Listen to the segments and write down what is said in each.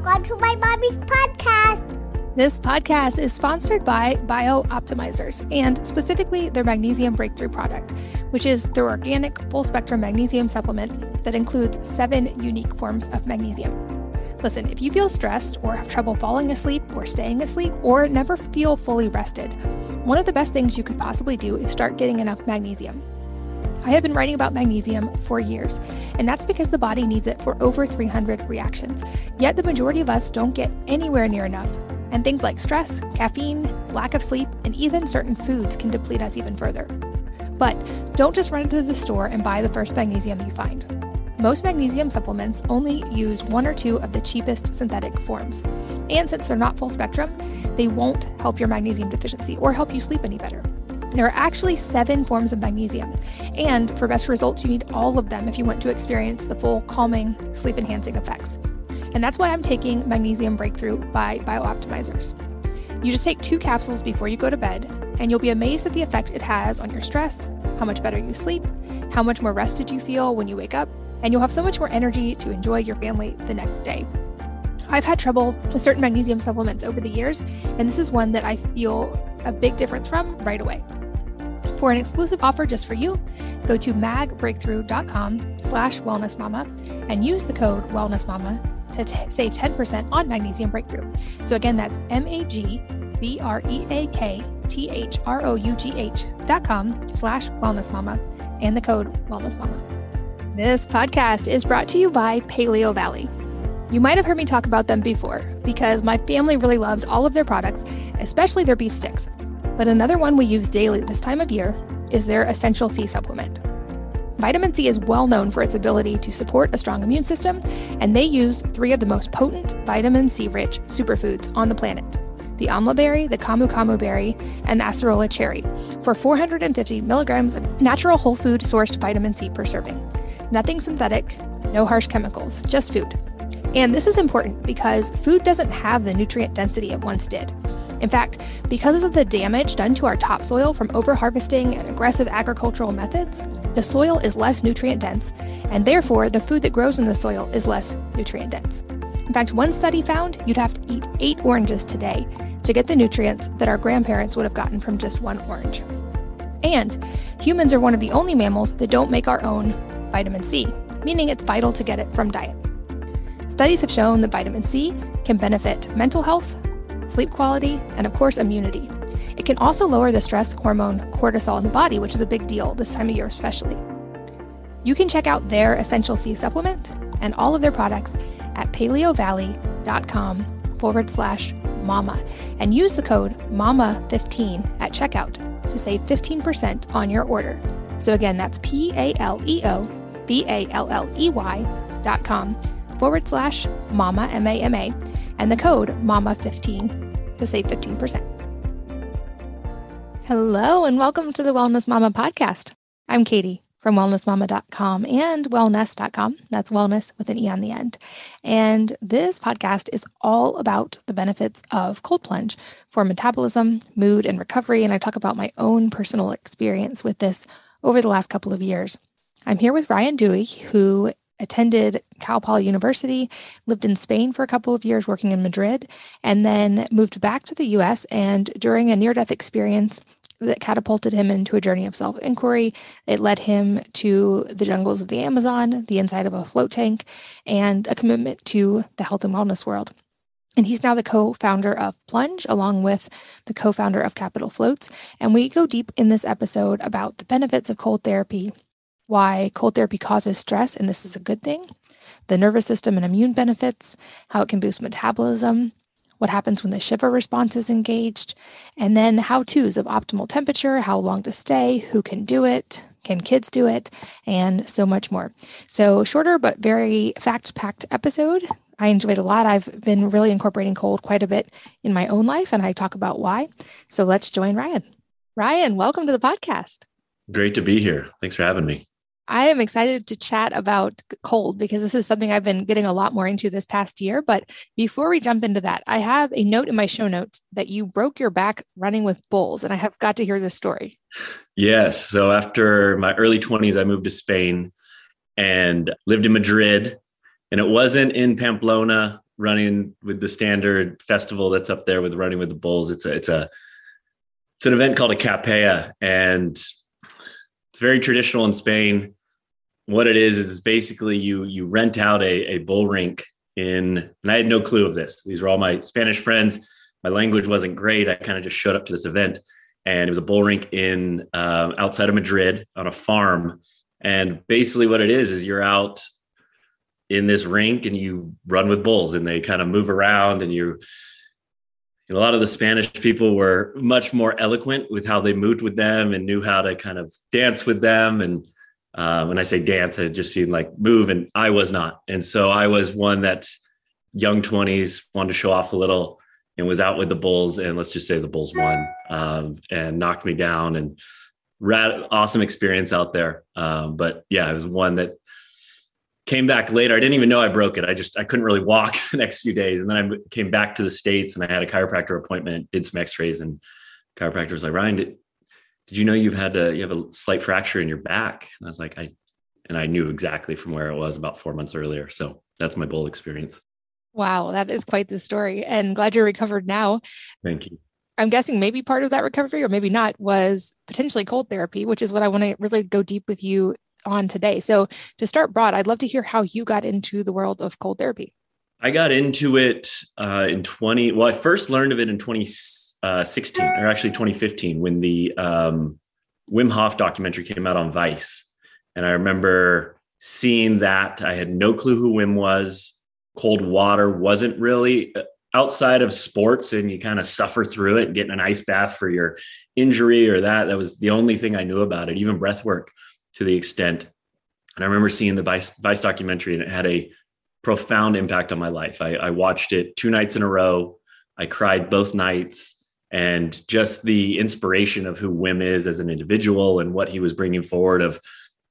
Welcome to my mommy's podcast. This podcast is sponsored by Bio Optimizers and specifically their Magnesium Breakthrough product, which is their organic full spectrum magnesium supplement that includes seven unique forms of magnesium. Listen, if you feel stressed or have trouble falling asleep or staying asleep or never feel fully rested, one of the best things you could possibly do is start getting enough magnesium. I have been writing about magnesium for years, and that's because the body needs it for over 300 reactions. Yet the majority of us don't get anywhere near enough. And things like stress, caffeine, lack of sleep, and even certain foods can deplete us even further. But don't just run into the store and buy the first magnesium you find. Most magnesium supplements only use one or two of the cheapest synthetic forms. And since they're not full spectrum, they won't help your magnesium deficiency or help you sleep any better. There are actually seven forms of magnesium, and for best results, you need all of them if you want to experience the full calming, sleep enhancing effects. And that's why I'm taking Magnesium Breakthrough by BioOptimizers. You just take two capsules before you go to bed, and you'll be amazed at the effect it has on your stress, how much better you sleep, how much more rested you feel when you wake up, and you'll have so much more energy to enjoy your family the next day. I've had trouble with certain magnesium supplements over the years, and this is one that I feel a big difference from right away. For an exclusive offer just for you, go to magbreakthrough.com slash wellnessmama and use the code wellnessmama to t- save 10% on Magnesium Breakthrough. So again, that's M-A-G-B-R-E-A-K-T-H-R-O-U-G-H dot com slash wellnessmama and the code wellnessmama. This podcast is brought to you by Paleo Valley. You might have heard me talk about them before because my family really loves all of their products, especially their beef sticks. But another one we use daily this time of year is their Essential C supplement. Vitamin C is well known for its ability to support a strong immune system, and they use three of the most potent vitamin C rich superfoods on the planet the amla berry, the camu camu berry, and the acerola cherry for 450 milligrams of natural whole food sourced vitamin C per serving. Nothing synthetic, no harsh chemicals, just food. And this is important because food doesn't have the nutrient density it once did. In fact, because of the damage done to our topsoil from overharvesting and aggressive agricultural methods, the soil is less nutrient dense, and therefore the food that grows in the soil is less nutrient dense. In fact, one study found you'd have to eat eight oranges today to get the nutrients that our grandparents would have gotten from just one orange. And humans are one of the only mammals that don't make our own vitamin C, meaning it's vital to get it from diet. Studies have shown that vitamin C can benefit mental health, sleep quality, and of course, immunity. It can also lower the stress hormone cortisol in the body, which is a big deal this time of year, especially. You can check out their Essential C supplement and all of their products at paleovalley.com forward slash mama and use the code MAMA15 at checkout to save 15% on your order. So again, that's P A L E O V A L L E Y dot com forward slash mama, M A M A, and the code MAMA15 to save 15%. Hello, and welcome to the Wellness Mama podcast. I'm Katie from wellnessmama.com and wellnesse.com. That's wellness with an E on the end. And this podcast is all about the benefits of cold plunge for metabolism, mood, and recovery. And I talk about my own personal experience with this over the last couple of years. I'm here with Ryan Duey, who attended Cal Poly University, lived in Spain for a couple of years working in Madrid, and then moved back to the US. And during a near death experience, that catapulted him into a journey of self inquiry. It led him to the jungles of the Amazon, the inside of a float tank, and a commitment to the health and wellness world. And he's now the co founder of Plunge, along with the co founder of Capitol Floats. And we go deep in this episode about the benefits of cold therapy, why cold therapy causes stress, and this is a good thing, the nervous system and immune benefits, how it can boost metabolism, what happens when the shiver response is engaged, and then how to's of optimal temperature, how long to stay, who can do it, can kids do it, and so much more. So, shorter but very fact packed episode. I enjoyed a lot. I've been really incorporating cold quite a bit in my own life, and I talk about why. So, let's join Ryan. Ryan, welcome to the podcast. Great to be here. Thanks for having me. I am excited to chat about cold because this is something I've been getting a lot more into this past year. But before we jump into that, I have a note in my show notes that you broke your back running with bulls, and I have got to hear this story. Yes. So after my early 20s, I moved to Spain and lived in Madrid. And it wasn't in Pamplona running with the standard festival that's up there with running with the bulls. It's a it's a it's an event called a capea, and it's very traditional in Spain. What it is is basically you you rent out a, a bull rink in, and I had no clue of this. These were all my Spanish friends. My language wasn't great. I kind of just showed up to this event, and it was a bull rink in um, outside of Madrid on a farm. And basically, what it is is you're out in this rink and you run with bulls, and they kind of move around, and you a lot of the Spanish people were much more eloquent with how they moved with them and knew how to kind of dance with them. And uh, when I say dance, I just seemed like move, and I was not. And so I was one that young 20s wanted to show off a little and was out with the Bulls. And let's just say the Bulls won um, and knocked me down and rad, awesome experience out there. Um, but yeah, it was one that came back later. I didn't even know I broke it. I just I couldn't really walk the next few days, and then I came back to the states and I had a chiropractor appointment, did some X-rays, and chiropractor was like, Ryan, did, you know you've had a you have a slight fracture in your back? And I was like, I, and I knew exactly from where it was about four months earlier. So that's my bowl experience. Wow, that is quite the story, and glad you're recovered now. Thank you. I'm guessing maybe part of that recovery, or maybe not, was potentially cold therapy, which is what I want to really go deep with you on today. So, to start broad, I'd love to hear how you got into the world of cold therapy. I got into it uh, in 20. Well, I first learned of it in 2016, uh, or actually 2015, when the um, Wim Hof documentary came out on Vice. And I remember seeing that. I had no clue who Wim was. Cold water wasn't really uh, outside of sports, and you kind of suffer through it, getting an ice bath for your injury or that. That was the only thing I knew about it. Even breath work to the extent. And I remember seeing the Vice, Vice documentary, and it had a profound impact on my life. I, I watched it two nights in a row. I cried both nights. And just the inspiration of who Wim is as an individual and what he was bringing forward of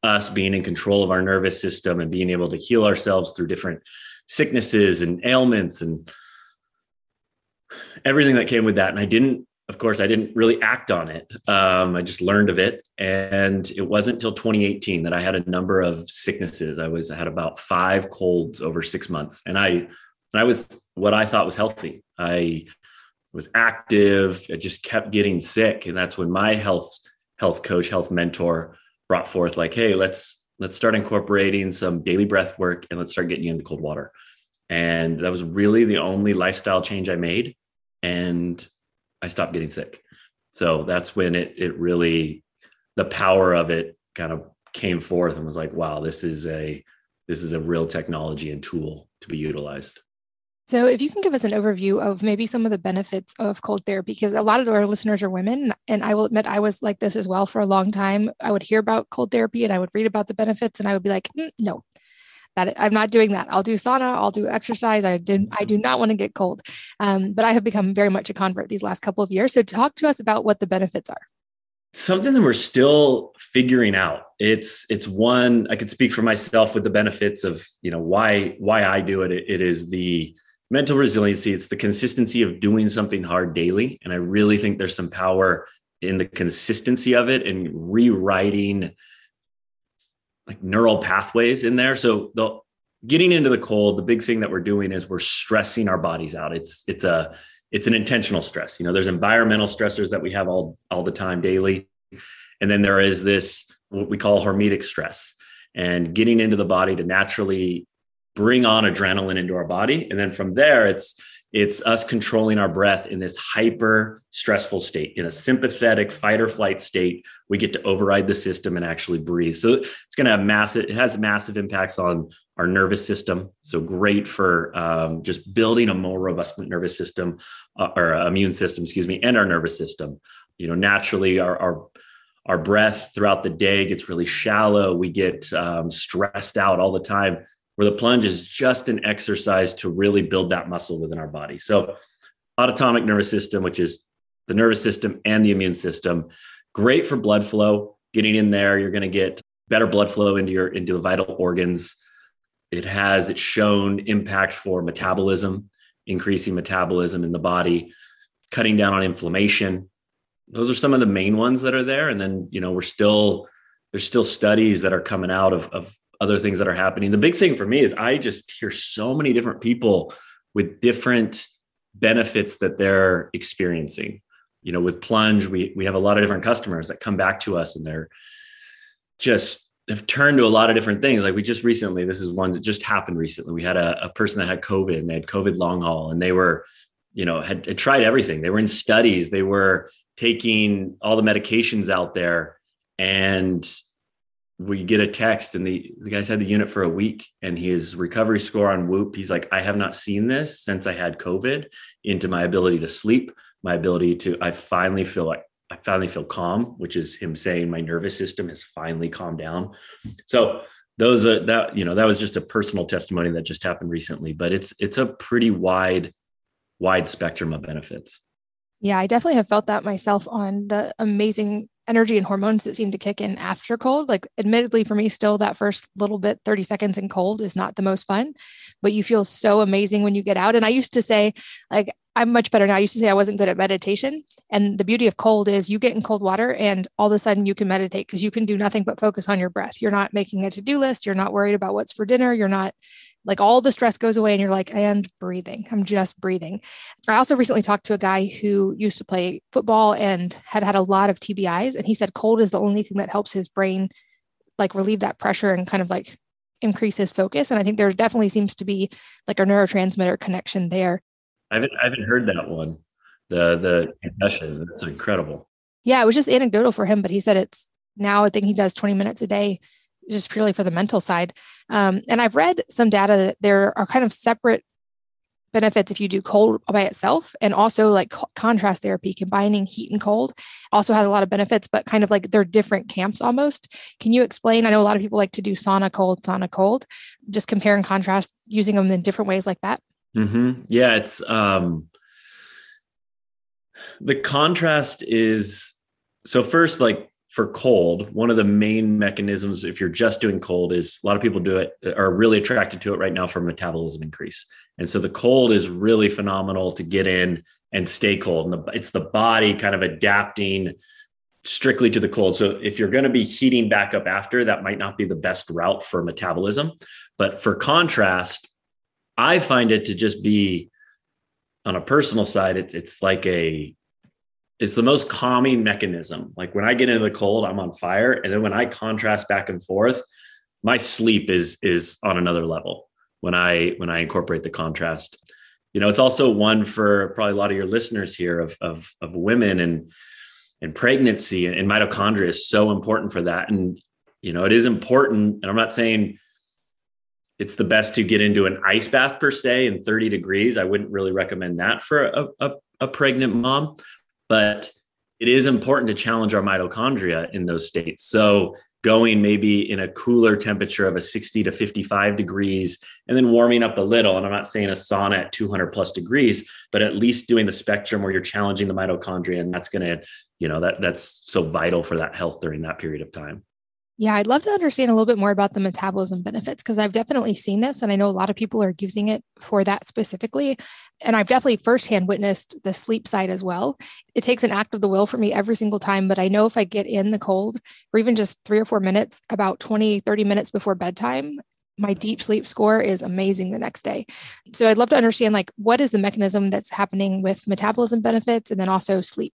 us being in control of our nervous system and being able to heal ourselves through different sicknesses and ailments and everything that came with that. And I didn't of course, I didn't really act on it. Um, I just learned of it, and it wasn't until 2018 that I had a number of sicknesses. I was I had about five colds over six months, and I and I was what I thought was healthy. I was active. I just kept getting sick, and that's when my health health coach, health mentor, brought forth like, "Hey, let's let's start incorporating some daily breath work, and let's start getting you into cold water." And that was really the only lifestyle change I made, and I stopped getting sick. So that's when it it really the power of it kind of came forth and was like, wow, this is a this is a real technology and tool to be utilized. So, if you can give us an overview of maybe some of the benefits of cold therapy, because a lot of our listeners are women, and I will admit I was like this as well for a long time. I would hear about cold therapy and I would read about the benefits, and I would be like, mm, no, that I'm not doing that. I'll do sauna, I'll do exercise. I did I do not want to get cold. Um, but I have become very much a convert these last couple of years. So talk to us about what the benefits are. Something that we're still figuring out. It's it's one I could speak for myself with the benefits of you know why why I do it. It, it is the mental resiliency. It's the consistency of doing something hard daily, and I really think there's some power in the consistency of it and rewriting like neural pathways in there. So the getting into the cold, the big thing that we're doing is we're stressing our bodies out. It's it's a it's an intentional stress. You know, there's environmental stressors that we have all all the time daily. And then there is this what we call hormetic stress and getting into the body to naturally bring on adrenaline into our body. And then from there, it's it's us controlling our breath in this hyper stressful state. In a sympathetic fight or flight state, we get to override the system and actually breathe. So it's going to have massive, it has massive impacts on our nervous system. So great for um, just building a more robust nervous system uh, or immune system, excuse me, and our nervous system. You know, naturally, our, our our breath throughout the day gets really shallow. We get um, stressed out all the time where the plunge is just an exercise to really build that muscle within our body. So, autonomic nervous system, which is the nervous system and the immune system, great for blood flow. Getting in there, you're going to get better blood flow into your into the vital organs. It has it's shown impact for metabolism, increasing metabolism in the body, cutting down on inflammation. Those are some of the main ones that are there. And then, you know, we're still there's still studies that are coming out of, of other things that are happening. The big thing for me is I just hear so many different people with different benefits that they're experiencing. You know, with plunge, we we have a lot of different customers that come back to us and they're just have turned to a lot of different things. Like we just recently, this is one that just happened recently. We had a, a person that had COVID and they had COVID long haul and they were, you know, had, had tried everything. They were in studies, they were taking all the medications out there and we get a text and the, the guy's had the unit for a week and his recovery score on whoop he's like i have not seen this since i had covid into my ability to sleep my ability to i finally feel like i finally feel calm which is him saying my nervous system has finally calmed down. So those are that you know that was just a personal testimony that just happened recently but it's it's a pretty wide wide spectrum of benefits. Yeah, I definitely have felt that myself on the amazing energy and hormones that seem to kick in after cold. Like, admittedly, for me, still that first little bit, 30 seconds in cold is not the most fun, but you feel so amazing when you get out. And I used to say, like, I'm much better now. I used to say I wasn't good at meditation. And the beauty of cold is you get in cold water and all of a sudden you can meditate because you can do nothing but focus on your breath. You're not making a to do list. You're not worried about what's for dinner. You're not like all the stress goes away and you're like, and breathing. I'm just breathing. I also recently talked to a guy who used to play football and had had a lot of TBIs. And he said cold is the only thing that helps his brain like relieve that pressure and kind of like increase his focus. And I think there definitely seems to be like a neurotransmitter connection there. I haven't, I haven't heard that one. The the concussion. That's incredible. Yeah, it was just anecdotal for him, but he said it's now I think he does 20 minutes a day just purely for the mental side. Um, and I've read some data that there are kind of separate benefits if you do cold by itself. And also like contrast therapy combining heat and cold also has a lot of benefits but kind of like they're different camps almost. Can you explain? I know a lot of people like to do sauna cold sauna cold. Just compare and contrast using them in different ways like that. Mm-hmm. yeah it's um the contrast is so first like for cold, one of the main mechanisms, if you're just doing cold, is a lot of people do it are really attracted to it right now for metabolism increase. And so the cold is really phenomenal to get in and stay cold. And the, it's the body kind of adapting strictly to the cold. So if you're going to be heating back up after, that might not be the best route for metabolism. But for contrast, I find it to just be on a personal side, it's it's like a it's the most calming mechanism. Like when I get into the cold, I'm on fire. And then when I contrast back and forth, my sleep is is on another level when I when I incorporate the contrast. You know, it's also one for probably a lot of your listeners here of of, of women and and pregnancy and, and mitochondria is so important for that. And you know, it is important. And I'm not saying it's the best to get into an ice bath per se in 30 degrees. I wouldn't really recommend that for a, a, a pregnant mom, but it is important to challenge our mitochondria in those states. So going maybe in a cooler temperature of a 60 to 55 degrees and then warming up a little and i'm not saying a sauna at 200 plus degrees but at least doing the spectrum where you're challenging the mitochondria and that's going to you know that that's so vital for that health during that period of time yeah, I'd love to understand a little bit more about the metabolism benefits because I've definitely seen this and I know a lot of people are using it for that specifically. And I've definitely firsthand witnessed the sleep side as well. It takes an act of the will for me every single time, but I know if I get in the cold or even just three or four minutes, about 20, 30 minutes before bedtime, my deep sleep score is amazing the next day. So I'd love to understand like what is the mechanism that's happening with metabolism benefits and then also sleep.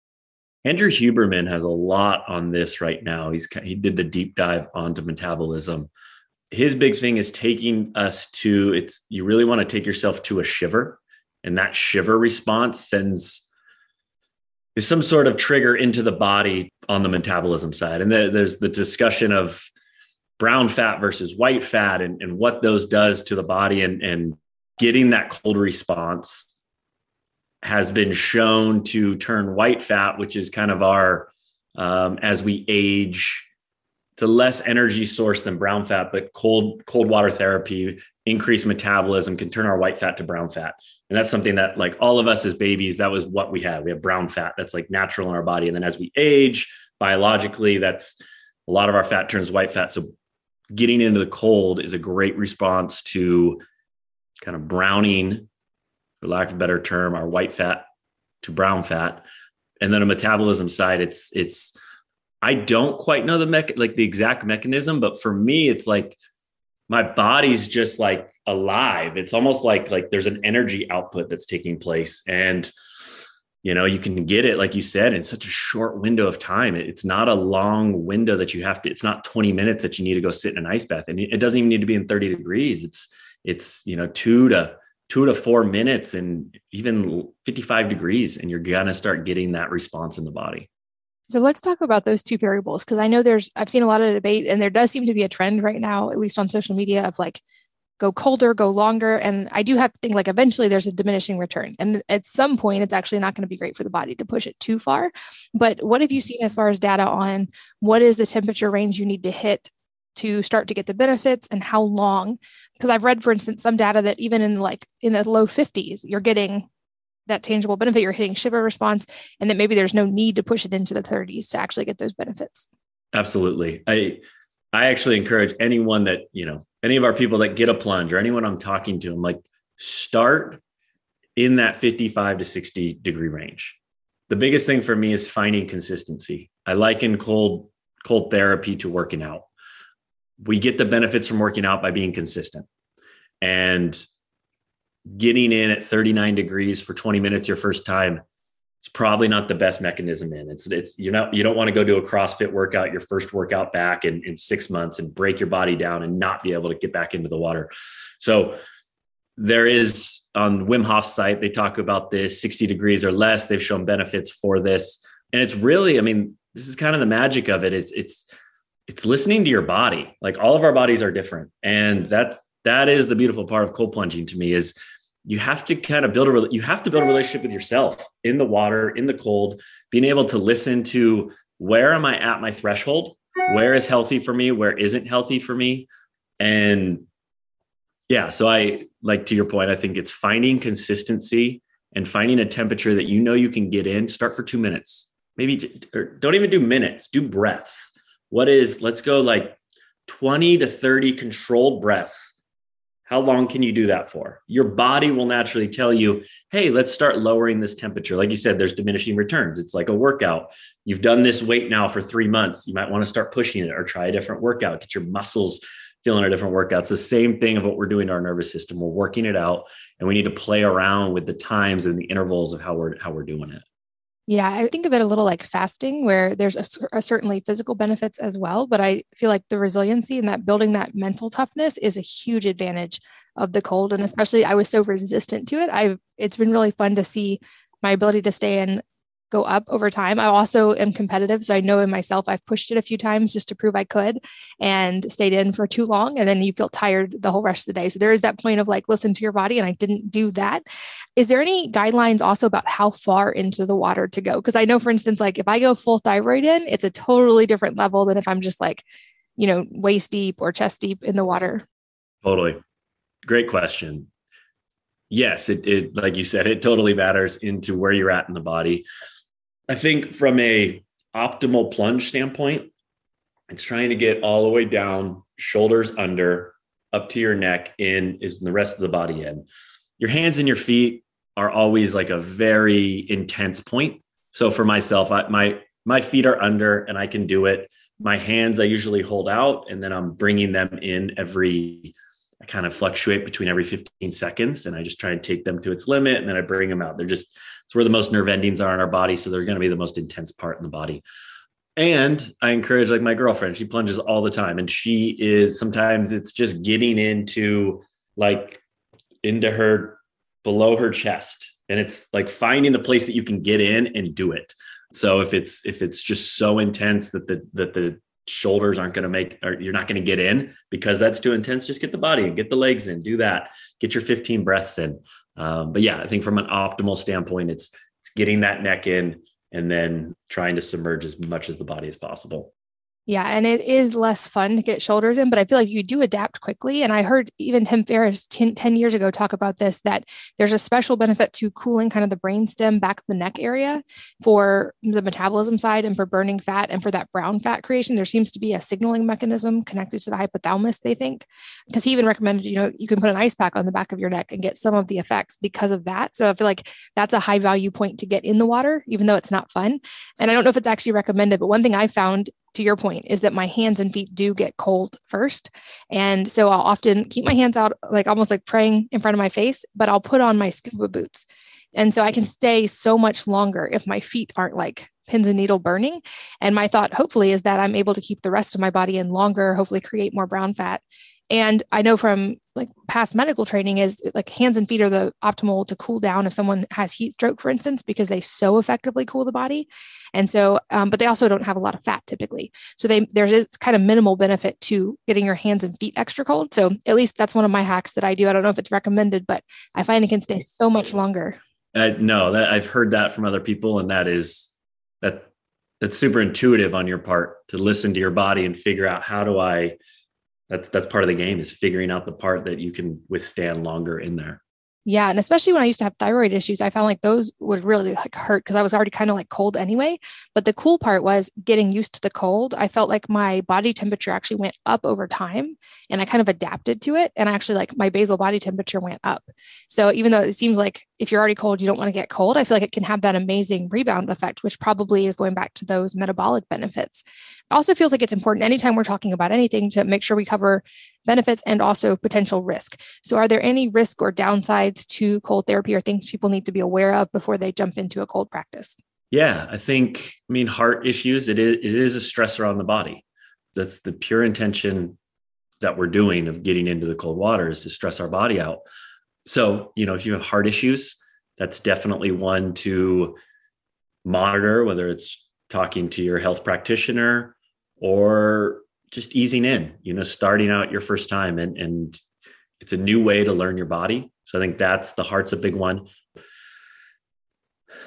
Andrew Huberman has a lot on this right now. He's he did the deep dive onto metabolism. His big thing is taking us to it's you really want to take yourself to a shiver and that shiver response sends is some sort of trigger into the body on the metabolism side. And there's the discussion of brown fat versus white fat and, and what those does to the body and, and getting that cold response has been shown to turn white fat, which is kind of our, um, as we age, to less energy source than brown fat, but cold cold water therapy, increased metabolism can turn our white fat to brown fat. And that's something that like all of us as babies, that was what we had. We have brown fat that's like natural in our body. And then as we age, biologically, that's a lot of our fat turns white fat. So getting into the cold is a great response to kind of browning for lack of a better term, our white fat to brown fat. And then a metabolism side, it's it's I don't quite know the mech like the exact mechanism, but for me, it's like my body's just like alive. It's almost like like there's an energy output that's taking place. And you know, you can get it, like you said, in such a short window of time. It's not a long window that you have to, it's not 20 minutes that you need to go sit in an ice bath. And it doesn't even need to be in 30 degrees. It's it's you know two to two to four minutes and even 55 degrees and you're gonna start getting that response in the body so let's talk about those two variables because I know there's I've seen a lot of debate and there does seem to be a trend right now, at least on social media, of like go colder, go longer. And I do have to think like eventually there's a diminishing return. And at some point, it's actually not going to be great for the body to push it too far. But what have you mm-hmm. seen as far as data on what is the temperature range you need to hit to start to get the benefits and how long? Because I've read, for instance, some data that even in like in the low 50s, you're getting that tangible benefit, you're hitting shiver response, and that maybe there's no need to push it into the 30s to actually get those benefits. Absolutely. I I actually encourage anyone that, you know, any of our people that get a plunge or anyone I'm talking to, I'm like, start in that 55 to 60 degree range. The biggest thing for me is finding consistency. I liken cold cold therapy to working out. We get the benefits from working out by being consistent. And getting in at 39 degrees for 20 minutes your first time it's probably not the best mechanism in. It's it's you know you don't want to go do a crossfit workout your first workout back in, in six months and break your body down and not be able to get back into the water. So there is on wim hof's site they talk about this 60 degrees or less they've shown benefits for this. And it's really i mean this is kind of the magic of it is it's it's listening to your body. Like all of our bodies are different. And that's that is the beautiful part of cold plunging to me is you have to kind of build a you have to build a relationship with yourself in the water in the cold being able to listen to where am i at my threshold? Where is healthy for me? Where isn't healthy for me? And yeah so i like to your point i think it's finding consistency and finding a temperature that you know you can get in. Start for two minutes. Maybe or don't even do minutes do breaths what is let's go like 20 to 30 controlled breaths how long can you do that for? Your body will naturally tell you, hey, let's start lowering this temperature. Like you said, there's diminishing returns. It's like a workout. You've done this weight now for three months. You might want to start pushing it or try a different workout, get your muscles feeling a different workout. It's the same thing of what we're doing to our nervous system. We're working it out and we need to play around with the times and the intervals of how we're how we're doing it. Yeah, I think of it a little like fasting, where there's a, a, certainly physical benefits as well. But I feel like the resiliency and that building that mental toughness is a huge advantage of the cold. And especially, I was so resistant to it. I it's been really fun to see my ability to stay in go up over time. I also am competitive. So I know in myself, I've pushed it a few times just to prove I could and stayed in for too long. And then you feel tired the whole rest of the day. So there is that point of like, listen to your body. And I didn't do that. Is there any guidelines also about how far into the water to go? Because I know, for instance, like if I go full thyroid in, it's a totally different level than if I'm just like, you know, waist deep or chest deep in the water. Totally. Great question yes, it, it like you said, it totally matters into where you're at in the body. I think from a optimal plunge standpoint, it's trying to get all the way down, shoulders under, up to your neck, in is the rest of the body in. Your hands and your feet are always like a very intense point. So for myself, I, my my feet are under, and I can do it. My hands I usually hold out, and then I'm bringing them in every. I kind of fluctuate between every 15 seconds, and I just try and take them to its limit, and then I bring them out. They're just it's where the most nerve endings are in our body. So they're going to be the most intense part in the body. And I encourage like my girlfriend, she plunges all the time. And she is sometimes it's just getting into like into her below her chest. And it's like finding the place that you can get in and do it. So if it's if it's just so intense that the that the shoulders aren't going to make or you're not going to get in because that's too intense just get the body and get the legs in do that get your 15 breaths in um, but yeah, I think from an optimal standpoint, it's it's getting that neck in and then trying to submerge as much as the body as possible. Yeah, and it is less fun to get shoulders in, but I feel like you do adapt quickly. And I heard even Tim Ferriss 10, 10, years ago talk about this that there's a special benefit to cooling kind of the brain stem back the neck area for the metabolism side and for burning fat and for that brown fat creation. There seems to be a signaling mechanism connected to the hypothalamus, they think. Because he even recommended, you know, you can put an ice pack on the back of your neck and get some of the effects because of that. So I feel like that's a high value point to get in the water, even though it's not fun. And I don't know if it's actually recommended, but one thing I found to your point is that my hands and feet do get cold first. And so I'll often keep my hands out, like almost like praying in front of my face, but I'll put on my scuba boots. And so I can stay so much longer if my feet aren't like pins and needle burning. And my thought, hopefully, is that I'm able to keep the rest of my body in longer, hopefully, create more brown fat. And I know from like past medical training is like hands and feet are the optimal to cool down if someone has heat stroke, for instance, because they so effectively cool the body. And so, um, but they also don't have a lot of fat typically. So they there's kind of minimal benefit to getting your hands and feet extra cold. So at least that's one of my hacks that I do. I don't know if it's recommended, but I find it can stay so much longer. Uh, no, that I've heard that from other people, and that is that that's super intuitive on your part to listen to your body and figure out how do I that's that's part of the game is figuring out the part that you can withstand longer in there yeah. And especially when I used to have thyroid issues, I found like those would really like hurt because I was already kind of like cold anyway. But the cool part was getting used to the cold. I felt like my body temperature actually went up over time and I kind of adapted to it. And actually, like my basal body temperature went up. So even though it seems like if you're already cold, you don't want to get cold, I feel like it can have that amazing rebound effect, which probably is going back to those metabolic benefits. It also feels like it's important anytime we're talking about anything to make sure we cover benefits and also potential risk. So, are there any risk or downsides to cold therapy or things people need to be aware of before they jump into a cold practice? Yeah, I think, I mean, heart issues, it is, it is a stressor on the body. That's the pure intention that we're doing of getting into the cold water is to stress our body out. So, you know, if you have heart issues, that's definitely one to monitor, whether it's talking to your health practitioner or just easing in, you know, starting out your first time and and it's a new way to learn your body. So I think that's the heart's a big one.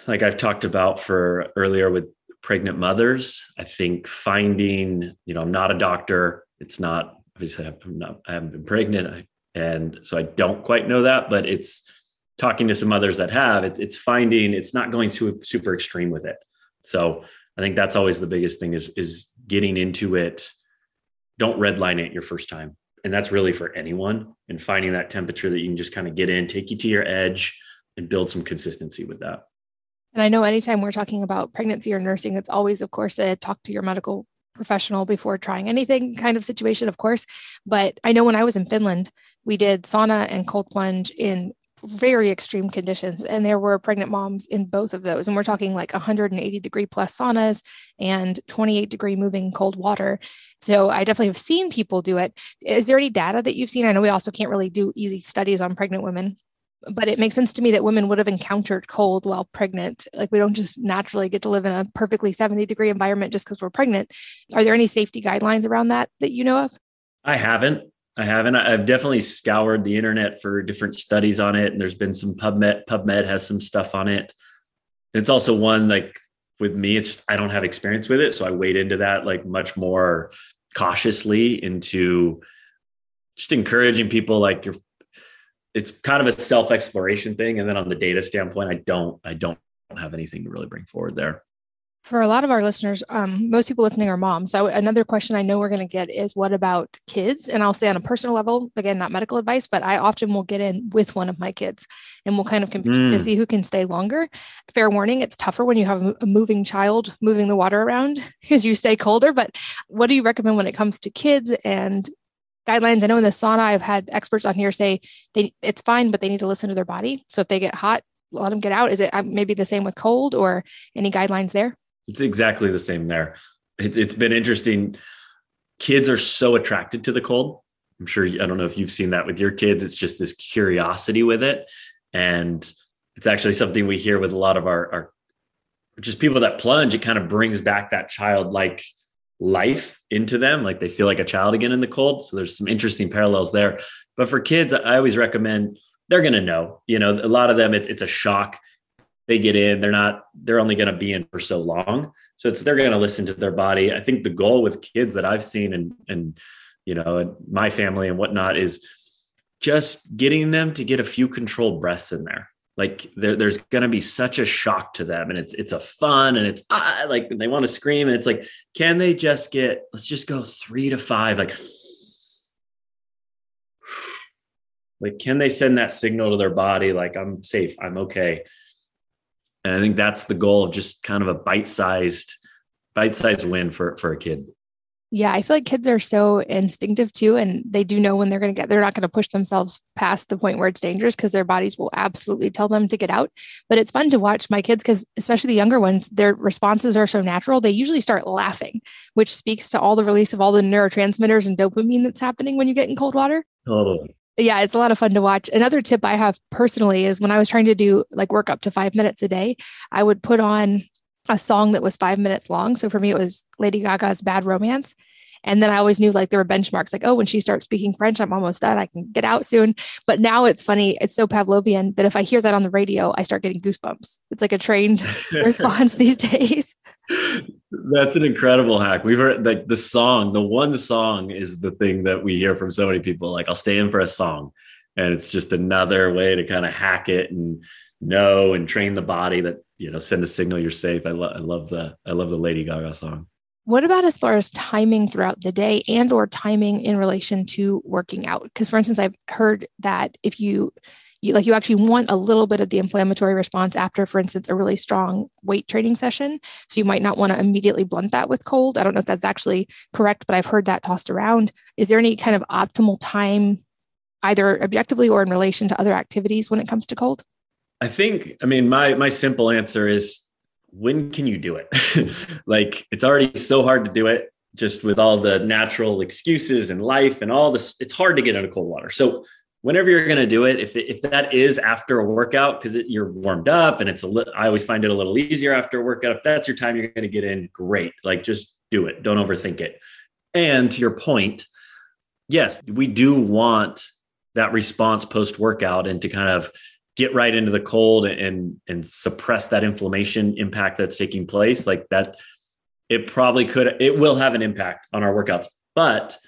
Like I've talked about for earlier with pregnant mothers, I think finding, you know, I'm not a doctor. It's not obviously I'm not I haven't been pregnant and so I don't quite know that, but it's talking to some others that have it, it's finding it's not going super extreme with it. So I think that's always the biggest thing is is getting into it don't redline it your first time. And that's really for anyone and finding that temperature that you can just kind of get in, take you to your edge and build some consistency with that. And I know anytime we're talking about pregnancy or nursing, it's always, of course, a talk to your medical professional before trying anything kind of situation, of course. But I know when I was in Finland, we did sauna and cold plunge in very extreme conditions. And there were pregnant moms in both of those. And we're talking like 180 degree plus saunas and 28 degree moving cold water. So I definitely have seen people do it. Is there any data that you've seen? I know we also can't really do easy studies on pregnant women. But it makes sense to me that women would have encountered cold while pregnant. Like we don't just naturally get to live in a perfectly 70 degree environment just because we're pregnant. Are there any safety guidelines around that that you know of? I haven't. I haven't. I've definitely scoured the internet for different studies on it, and there's been some PubMed. PubMed has some stuff on it. It's also one like with me, it's I don't have experience with it, so I wade into that like much more cautiously into just encouraging people like you're. It's kind of a self exploration thing, and then on the data standpoint, I don't I don't have anything to really bring forward there for a lot of our listeners, um, most people listening are moms. So another question I know we're going to get is what about kids? And I'll say on a personal level, again, not medical advice, but I often will get in with one of my kids and we'll kind of compete mm. to see who can stay longer. Fair warning, it's tougher when you have a moving child moving the water around because you stay colder. But what do you recommend when it comes to kids and guidelines? I know in the sauna, I've had experts on here say they it's fine, but they need to listen to their body. So if they get hot, let them get out. Is it uh, maybe the same with cold or any guidelines there? It's exactly the same there. It, it's been interesting. Kids are so attracted to the cold. I'm sure I don't know if you've seen that with your kids. It's just this curiosity with it, and it's actually something we hear with a lot of our, our just people that plunge. It kind of brings back that childlike life into them, like they feel like a child again in the cold. So there's some interesting parallels there. But for kids, I always recommend they're going to know. You know, a lot of them, it, it's a shock they get in they're not they're only going to be in for so long. So it's they're going to listen to their body. I think the goal with kids that i've seen and and you know and my family and whatnot is just getting them to get a few controlled breaths in there. Like there, there's going to be such a shock to them and it's it's a fun and it's ah, like they want to scream and it's like can they just get let's just go three to five like like can they send that signal to their body like i'm safe i'm okay and I think that's the goal of just kind of a bite-sized, bite-sized win for for a kid. Yeah, I feel like kids are so instinctive too, and they do know when they're going to get, they're not going to push themselves past the point where it's dangerous because their bodies will absolutely tell them to get out. But it's fun to watch my kids because, especially the younger ones, their responses are so natural. They usually start laughing, which speaks to all the release of all the neurotransmitters and dopamine that's happening when you get in cold water. Totally. Yeah, it's a lot of fun to watch. Another tip I have personally is when I was trying to do like work up to five minutes a day, I would put on a song that was five minutes long. So for me, it was Lady Gaga's Bad Romance. And then I always knew like there were benchmarks like, oh, when she starts speaking French, I'm almost done. I can get out soon. But now it's funny. It's so Pavlovian that if I hear that on the radio, I start getting goosebumps. It's like a trained response these days. That's an incredible hack. We've heard like the song, the one song is the thing that we hear from so many people. Like, I'll stay in for a song. And it's just another way to kind of hack it and know and train the body that you know send a signal you're safe. I, lo- I love the I love the Lady Gaga song. What about as far as timing throughout the day and or timing in relation to working out? Because for instance, I've heard that if you you, like you actually want a little bit of the inflammatory response after, for instance, a really strong weight training session. So you might not want to immediately blunt that with cold. I don't know if that's actually correct, but I've heard that tossed around. Is there any kind of optimal time, either objectively or in relation to other activities when it comes to cold? I think, I mean, my my simple answer is when can you do it? like it's already so hard to do it just with all the natural excuses and life and all this. It's hard to get into cold water. So whenever you're going to do it, if, if that is after a workout, because you're warmed up and it's a little, I always find it a little easier after a workout. If that's your time, you're going to get in great. Like just do it. Don't overthink it. And to your point, yes, we do want that response post workout and to kind of get right into the cold and and suppress that inflammation impact that's taking place like that it probably could it will have an impact on our workouts but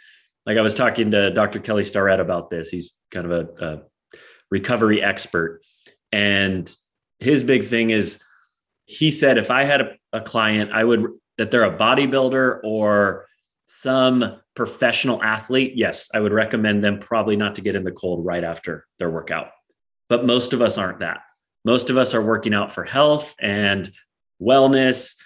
like i was talking to dr kelly starrett about this he's kind of a, a recovery expert and his big thing is he said if i had a, a client i would that they're a bodybuilder or some professional athlete yes i would recommend them probably not to get in the cold right after their workout but most of us aren't that. Most of us are working out for health and wellness.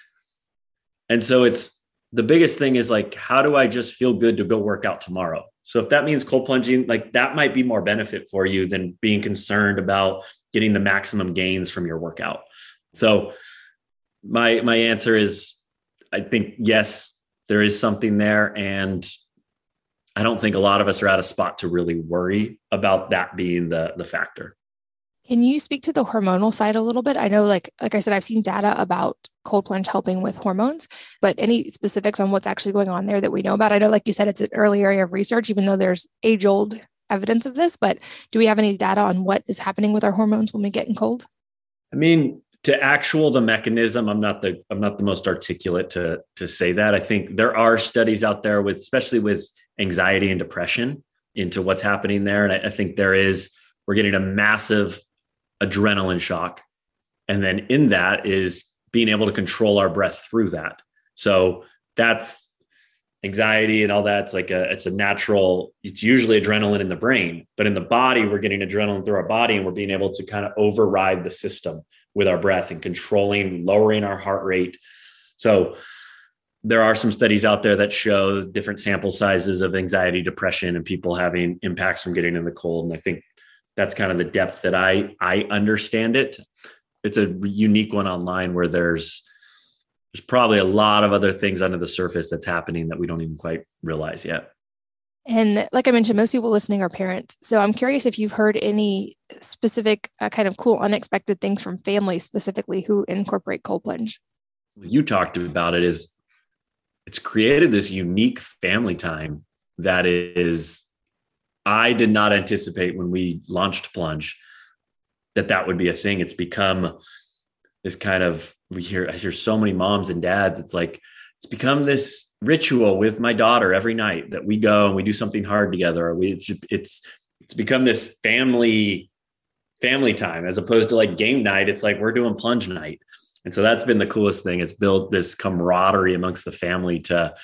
And so it's the biggest thing is like, how do I just feel good to go work out tomorrow? So if that means cold plunging, like that might be more benefit for you than being concerned about getting the maximum gains from your workout. So my my answer is I think yes, there is something there and I don't think a lot of us are at a spot to really worry about that being the the factor. Can you speak to the hormonal side a little bit? I know, like like I said, I've seen data about cold plunge helping with hormones, but any specifics on what's actually going on there that we know about? I know, like you said, it's an early area of research, even though there's age old evidence of this. But do we have any data on what is happening with our hormones when we get in cold? I mean, to actual the mechanism, I'm not the I'm not the most articulate to to say that. I think there are studies out there with, especially with anxiety and depression, into what's happening there, and I, I think there is we're getting a massive adrenaline shock. And then in that is being able to control our breath through that. So that's anxiety and all that. It's like a, it's a natural, it's usually adrenaline in the brain, but in the body, we're getting adrenaline through our body and we're being able to kind of override the system with our breath and controlling, lowering our heart rate. So there are some studies out there that show different sample sizes of anxiety, depression, and people having impacts from getting in the cold. And I think that's kind of the depth that I I understand it. It's a unique one online where there's there's probably a lot of other things under the surface that's happening that we don't even quite realize yet. And like I mentioned, most people listening are parents. So I'm curious if you've heard any specific uh, kind of cool, unexpected things from families specifically who incorporate cold plunge. You talked about it is it's created this unique family time that is I did not anticipate when we launched Plunge that that would be a thing. It's become this kind of we hear I hear so many moms and dads. It's like it's become this ritual with my daughter every night that we go and we do something hard together. We it's it's it's become this family family time as opposed to like game night. It's like we're doing plunge night. And so that's been the coolest thing. It's built this camaraderie amongst the family to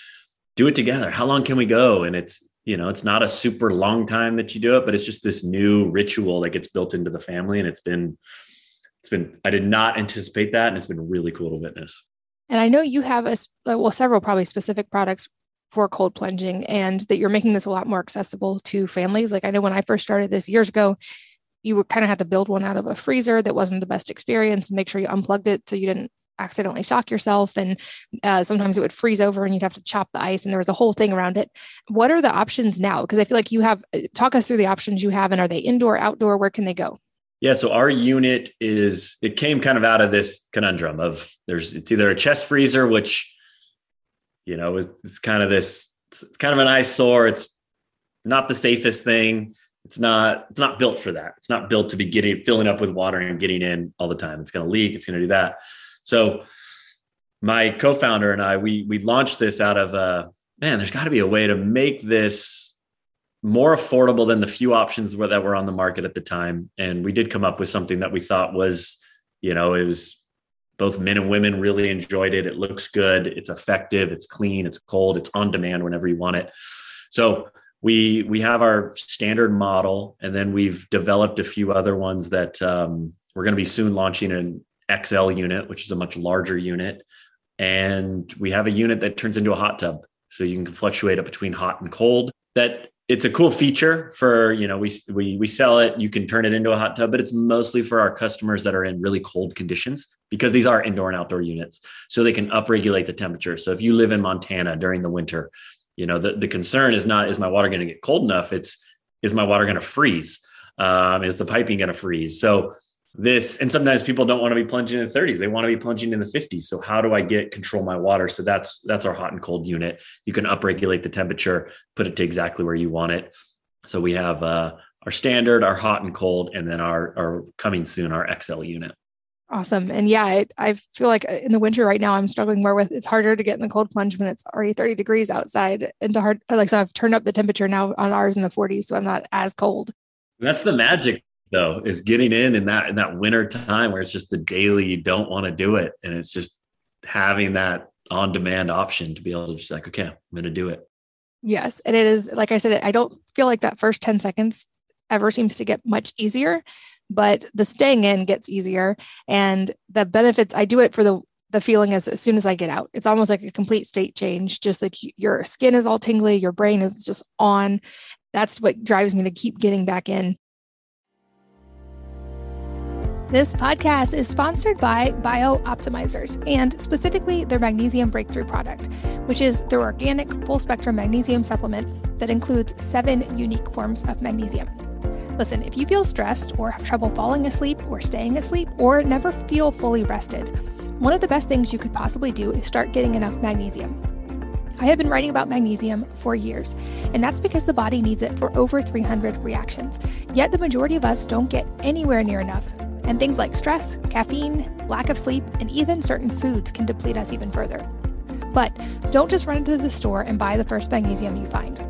do it together. How long can we go? And it's you know, it's not a super long time that you do it, but it's just this new ritual that gets built into the family. And it's been, it's been, I did not anticipate that. And it's been really cool to witness. And I know you have a, uh, well, several probably specific products for cold plunging and that you're making this a lot more accessible to families. Like I know when I first started this years ago, you would kind of had to build one out of a freezer that wasn't the best experience. Make sure you unplugged it so you didn't accidentally shock yourself. And uh, sometimes it would freeze over and you'd have to chop the ice, and there was a whole thing around it. What are the options now? Because I feel like you have, uh, talk us through the options you have, and are they indoor, outdoor? Where can they go? Yeah, so our unit is it came kind of out of this conundrum of there's it's either a chest freezer, which you know it's kind of this it's kind of an eyesore. It's not the safest thing. It's not it's not built for that. It's not built to be getting filling up with water and getting in all the time. It's going to leak. It's going to do that. So my co-founder and I we we launched this out of uh man. There's got to be a way to make this more affordable than the few options that were on the market at the time. And we did come up with something that we thought was, you know, it was both men and women really enjoyed it. It looks good. It's effective. It's clean. It's cold. It's on demand whenever you want it. So we we have our standard model, and then we've developed a few other ones that um, we're going to be soon launching an XL unit, which is a much larger unit, and we have a unit that turns into a hot tub, so you can fluctuate it between hot and cold. That it's a cool feature for you know we we we sell it. You can turn it into a hot tub but it's mostly for our customers that are in really cold conditions because these are indoor and outdoor units. So they can upregulate the temperature. So if you live in montana during the winter you know the, the concern is not is my water going to get cold enough? It's is my water going to freeze? Um, is the piping going to freeze? So this and sometimes people don't want to be plunging in the 30s they want to be plunging in the 50s so how do i get control my water? So that's that's our hot and cold unit. You can upregulate the temperature put it to exactly where you want it. So we have uh, our standard our hot and cold and then our our coming soon our xl unit. Awesome. And yeah I, I feel like in the winter right now i'm struggling more with it's harder to get in the cold plunge when it's already 30 degrees outside and to hard like so i've turned up the temperature now on ours in the 40s so i'm not as cold. That's the magic though is getting in in that in that winter time where it's just the daily you don't want to do it and it's just having that on demand option to be able to just like okay i'm going to do it. Yes and it is like i said i don't feel like that first 10 seconds ever seems to get much easier but the staying in gets easier and the benefits i do it for the the feeling is as soon as i get out. It's almost like a complete state change just like your skin is all tingly your brain is just on. That's what drives me to keep getting back in this podcast is sponsored by BiOptimizers and specifically their magnesium breakthrough product, which is their organic full spectrum magnesium supplement that includes seven unique forms of magnesium. Listen, if you feel stressed or have trouble falling asleep or staying asleep or never feel fully rested, one of the best things you could possibly do is start getting enough magnesium. I have been writing about magnesium for years, and that's because the body needs it for over 300 reactions. Yet the majority of us don't get anywhere near enough and things like stress, caffeine, lack of sleep, and even certain foods can deplete us even further. But don't just run into the store and buy the first magnesium you find.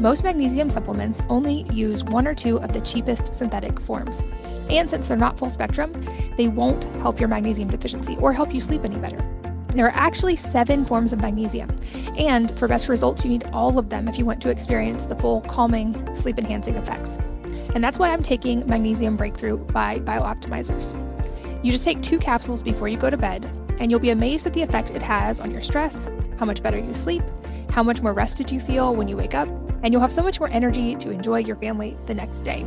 Most magnesium supplements only use one or two of the cheapest synthetic forms. And since they're not full spectrum, they won't help your magnesium deficiency or help you sleep any better. There are actually seven forms of magnesium, and for best results, you need all of them if you want to experience the full calming, sleep enhancing effects. And that's why I'm taking Magnesium Breakthrough by BiOptimizers. You just take two capsules before you go to bed, and you'll be amazed at the effect it has on your stress, how much better you sleep, how much more rested you feel when you wake up, and you'll have so much more energy to enjoy your family the next day.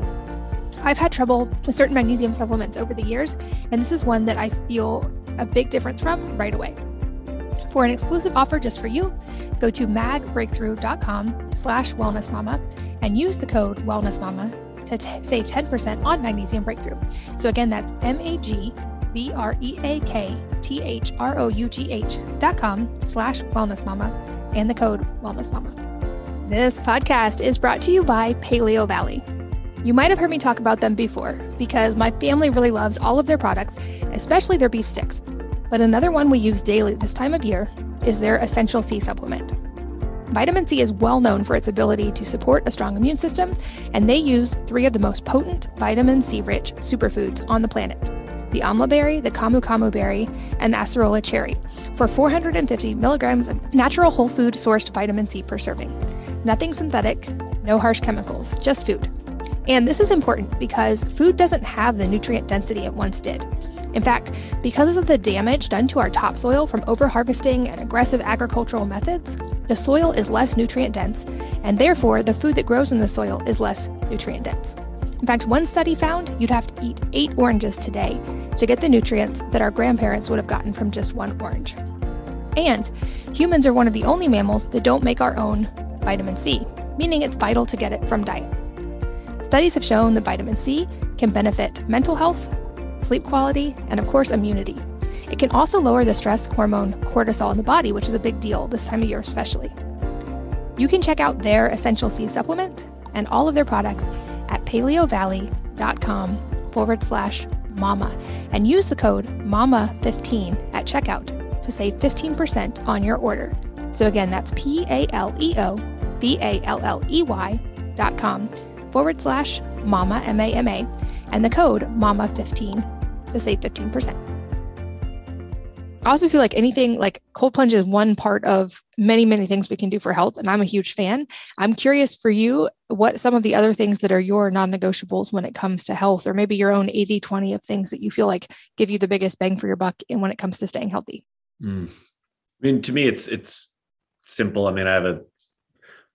I've had trouble with certain magnesium supplements over the years, and this is one that I feel a big difference from right away. For an exclusive offer just for you, go to magbreakthrough.com slash wellnessmama and use the code wellnessmama to t- save 10% on Magnesium Breakthrough. So again, that's M A G B R E A K T H R O U G H dot com slash wellness mama and the code wellness mama. This podcast is brought to you by Paleo Valley. You might have heard me talk about them before because my family really loves all of their products, especially their beef sticks. But another one we use daily this time of year is their Essential C supplement. Vitamin C is well known for its ability to support a strong immune system, and they use three of the most potent vitamin C rich superfoods on the planet the amla berry, the camu camu berry, and the acerola cherry for 450 milligrams of natural whole food sourced vitamin C per serving. Nothing synthetic, no harsh chemicals, just food. And this is important because food doesn't have the nutrient density it once did. In fact, because of the damage done to our topsoil from overharvesting and aggressive agricultural methods, the soil is less nutrient dense, and therefore the food that grows in the soil is less nutrient dense. In fact, one study found you'd have to eat eight oranges today to get the nutrients that our grandparents would have gotten from just one orange. And humans are one of the only mammals that don't make our own vitamin C, meaning it's vital to get it from diet. Studies have shown that vitamin C can benefit mental health, sleep quality, and of course, immunity. It can also lower the stress hormone cortisol in the body, which is a big deal this time of year, especially. You can check out their Essential C supplement and all of their products at paleovalley.com forward slash mama and use the code MAMA15 at checkout to save 15% on your order. So again, that's P A L E O V A L L E Y dot com forward slash mama, M A M A, and the code MAMA15 to save 15%. I also feel like anything like cold plunge is one part of many, many things we can do for health. And I'm a huge fan. I'm curious for you, what some of the other things that are your non negotiables when it comes to health, or maybe your own 80 20 of things that you feel like give you the biggest bang for your buck and when it comes to staying healthy? Mm. I mean, to me, it's, it's simple. I mean, I have a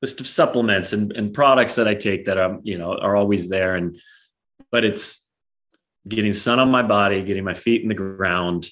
list of supplements and, and products that I take that I'm, you know, are always there. And, but it's getting sun on my body, getting my feet in the ground.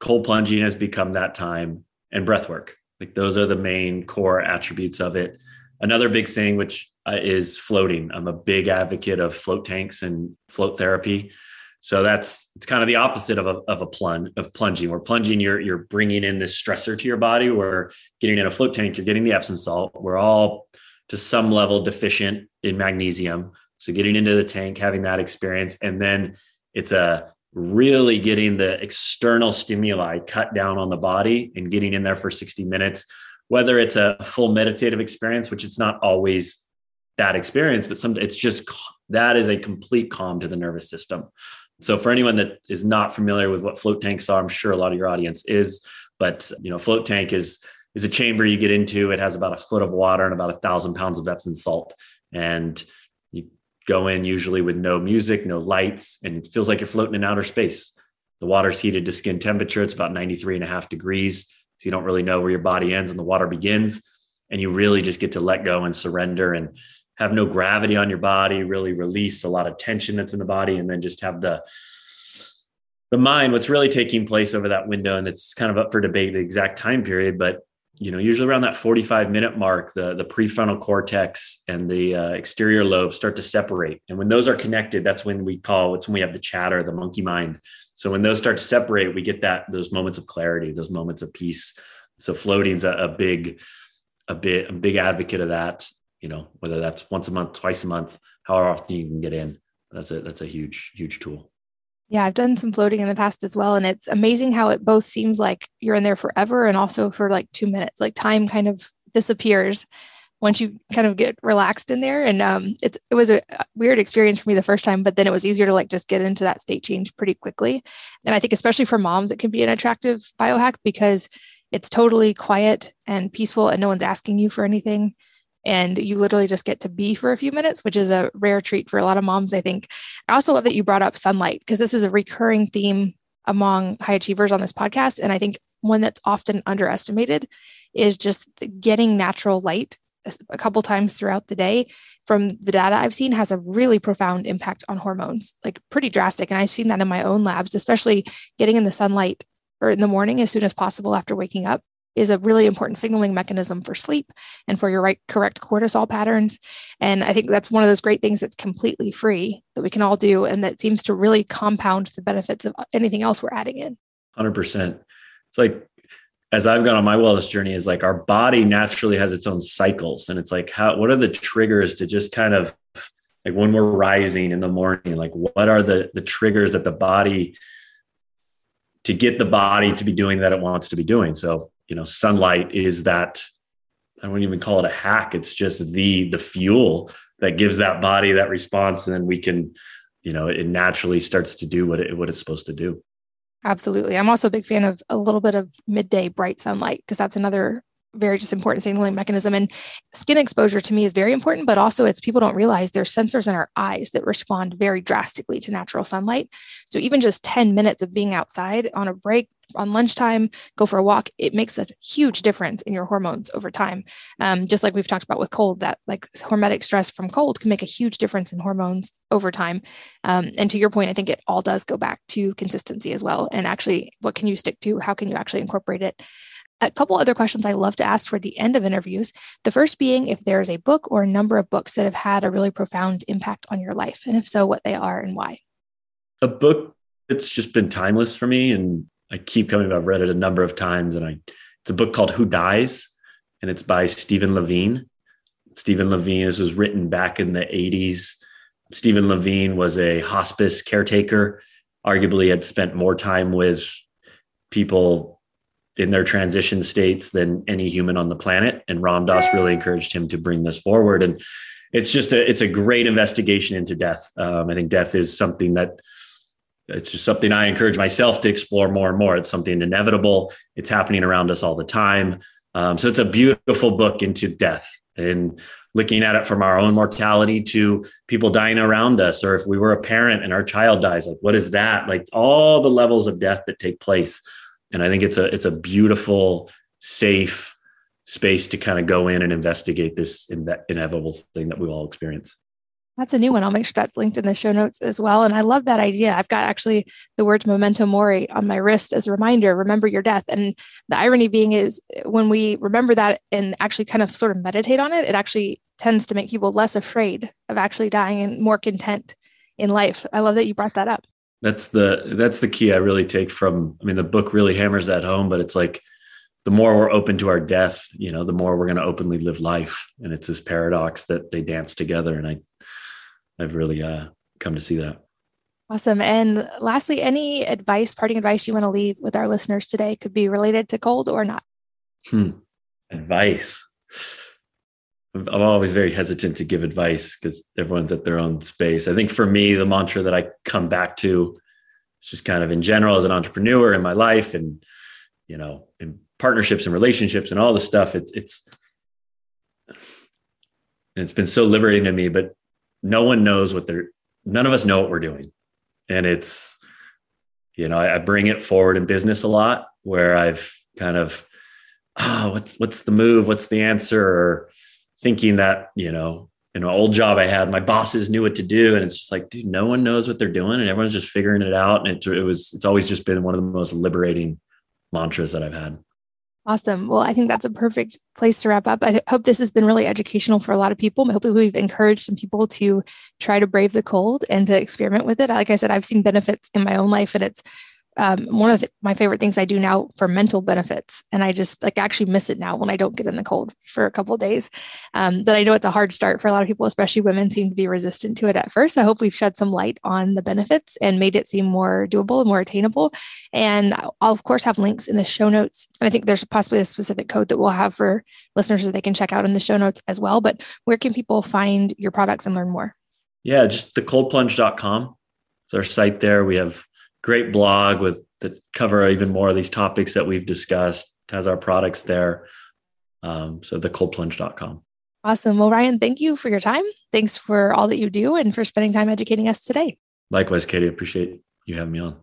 Cold plunging has become that time and breath work. Like those are the main core attributes of it. Another big thing, which uh, is floating. I'm a big advocate of float tanks and float therapy. So that's it's kind of the opposite of a of a plunge of plunging. Where plunging, you're you're bringing in this stressor to your body. Where getting in a float tank, you're getting the Epsom salt. We're all to some level deficient in magnesium. So getting into the tank, having that experience, and then it's a really getting the external stimuli cut down on the body and getting in there for 60 minutes. Whether it's a full meditative experience, which it's not always that experience, but some it's just that is a complete calm to the nervous system. So for anyone that is not familiar with what float tanks are, I'm sure a lot of your audience is, but you know, float tank is is a chamber you get into. It has about a foot of water and about a thousand pounds of Epsom salt. And go in usually with no music, no lights, and it feels like you're floating in outer space. The water's heated to skin temperature. It's about 93 and a half degrees. So you don't really know where your body ends and the water begins. And you really just get to let go and surrender and have no gravity on your body, really release a lot of tension that's in the body, and then just have the the mind, what's really taking place over that window, and it's kind of up for debate the exact time period, but you know, usually around that 45 minute mark, the, the prefrontal cortex and the uh, exterior lobe start to separate. And when those are connected, that's when we call, it's when we have the chatter, the monkey mind. So when those start to separate, we get that, those moments of clarity, those moments of peace. So floating's a, a big, a bit, a big advocate of that you know, whether that's once a month, twice a month, however often you can get in. That's a that's a huge, huge tool. Yeah, I've done some floating in the past as well. And it's amazing how it both seems like you're in there forever and also for like two minutes. Like time kind of disappears once you kind of get relaxed in there. And um, it's it was a weird experience for me the first time, but then it was easier to like just get into that state change pretty quickly. And I think especially for moms, it can be an attractive biohack because it's totally quiet and peaceful and no one's asking you for anything and you literally just get to be for a few minutes, which is a rare treat for a lot of moms, I think. I also love that you brought up sunlight because this is a recurring theme among high achievers on this podcast. And I think one that's often underestimated is just getting natural light a couple times throughout the day from the data I've seen has a really profound impact on hormones, like pretty drastic. And I've seen that in my own labs, especially getting in the sunlight or in the morning as soon as possible after waking up is a really important signaling mechanism for sleep and for your right correct cortisol patterns. And i think that's one of those great things that's completely free that we can all do and that seems to really compound the benefits of anything else we're adding in. 100% it's like as i've gone on my wellness journey is like our body naturally has its own cycles and it's like how what are the triggers to just kind of like when we're rising in the morning like what are the the triggers that the body to get the body to be doing that it wants to be doing? So you know sunlight is that i wouldn't even call it a hack it's just the the fuel that gives that body that response and then we can you know it naturally starts to do what it what it's supposed to do absolutely i'm also a big fan of a little bit of midday bright sunlight because that's another very just important signaling mechanism. And skin exposure to me is very important, but also it's people don't realize there's sensors in our eyes that respond very drastically to natural sunlight. So even just 10 minutes of being outside on a break on lunchtime, go for a walk, it makes a huge difference in your hormones over time. Um, just like we've talked about with cold, that like hormetic stress from cold can make a huge difference in hormones over time. Um, and to your point, I think it all does go back to consistency as well. And actually, what can you stick to? How can you actually incorporate it? A couple other questions I love to ask for the end of interviews. The first being if there is a book or a number of books that have had a really profound impact on your life, and if so, what they are and why. A book that's just been timeless for me and I keep coming. I've read it a number of times, and I it's a book called Who Dies, and it's by Stephen Levine. Stephen Levine. This was written back in the '80s. Stephen Levine was a hospice caretaker. Arguably, had spent more time with people in their transition states than any human on the planet. And Ram Dass really encouraged him to bring this forward. And it's just a it's a great investigation into death. Um, I think death is something that it's just something I encourage myself to explore more and more. It's something inevitable. It's happening around us all the time. Um, so it's a beautiful book into death and looking at it from our own mortality to people dying around us, or if we were a parent and our child dies, like what is that? Like all the levels of death that take place. And I think it's a it's a beautiful, safe space to kind of go in and investigate this inevitable thing that we all experience. That's a new one. I'll make sure that's linked in the show notes as well. And I love that idea. I've got actually the words memento mori on my wrist as a reminder remember your death. And the irony being is when we remember that and actually kind of sort of meditate on it, it actually tends to make people less afraid of actually dying and more content in life. I love that you brought that up. That's the that's the key I really take from I mean the book really hammers that home, but it's like the more we're open to our death, you know, the more we're going to openly live life. And it's this paradox that they dance together. And I I've really uh, come to see that. Awesome. And lastly, any advice, parting advice you want to leave with our listeners today could be related to cold or not. Hmm. Advice. I'm always very hesitant to give advice because everyone's at their own space. I think for me, the mantra that I come back to is just kind of in general as an entrepreneur in my life and, you know, in partnerships and relationships and all the stuff. It's, it's, it's been so liberating to me, but no one knows what they're none of us know what we're doing. And it's you know I, I, bring it forward in business a lot where i've kind of oh what's what's the move? What's the answer? Or thinking that you know in an old job i had my bosses knew what to do. And it's just like dude no one knows what they're doing. And everyone's just figuring it out. And it, it was it's always just been one of the most liberating mantras that i've had Awesome. Well, I think that's a perfect place to wrap up. I hope this has been really educational for a lot of people. Hopefully, we've encouraged some people to try to brave the cold and to experiment with it. Like I said, I've seen benefits in my own life, and it's um, one of the, my favorite things I do now for mental benefits. And I just like actually miss it now when I don't get in the cold for a couple days. Um, but I know it's a hard start for a lot of people, especially women seem to be resistant to it at first. I hope we've shed some light on the benefits and made it seem more doable and more attainable. And I'll, of course, have links in the show notes. And I think there's possibly a specific code that we'll have for listeners that they can check out in the show notes as well. But where can people find your products and learn more? Yeah, just thecoldplunge.com. It's our site there. We have great blog with that cover even more of these topics that we've discussed has our products there um, so thecoldplunge.com awesome well ryan thank you for your time thanks for all that you do and for spending time educating us today likewise katie appreciate you having me on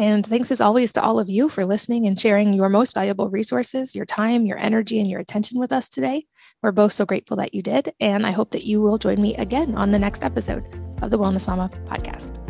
and thanks as always to all of you for listening and sharing your most valuable resources, your time, your energy, and your attention with us today. We're both so grateful that you did. And I hope that you will join me again on the next episode of the Wellness Mama podcast.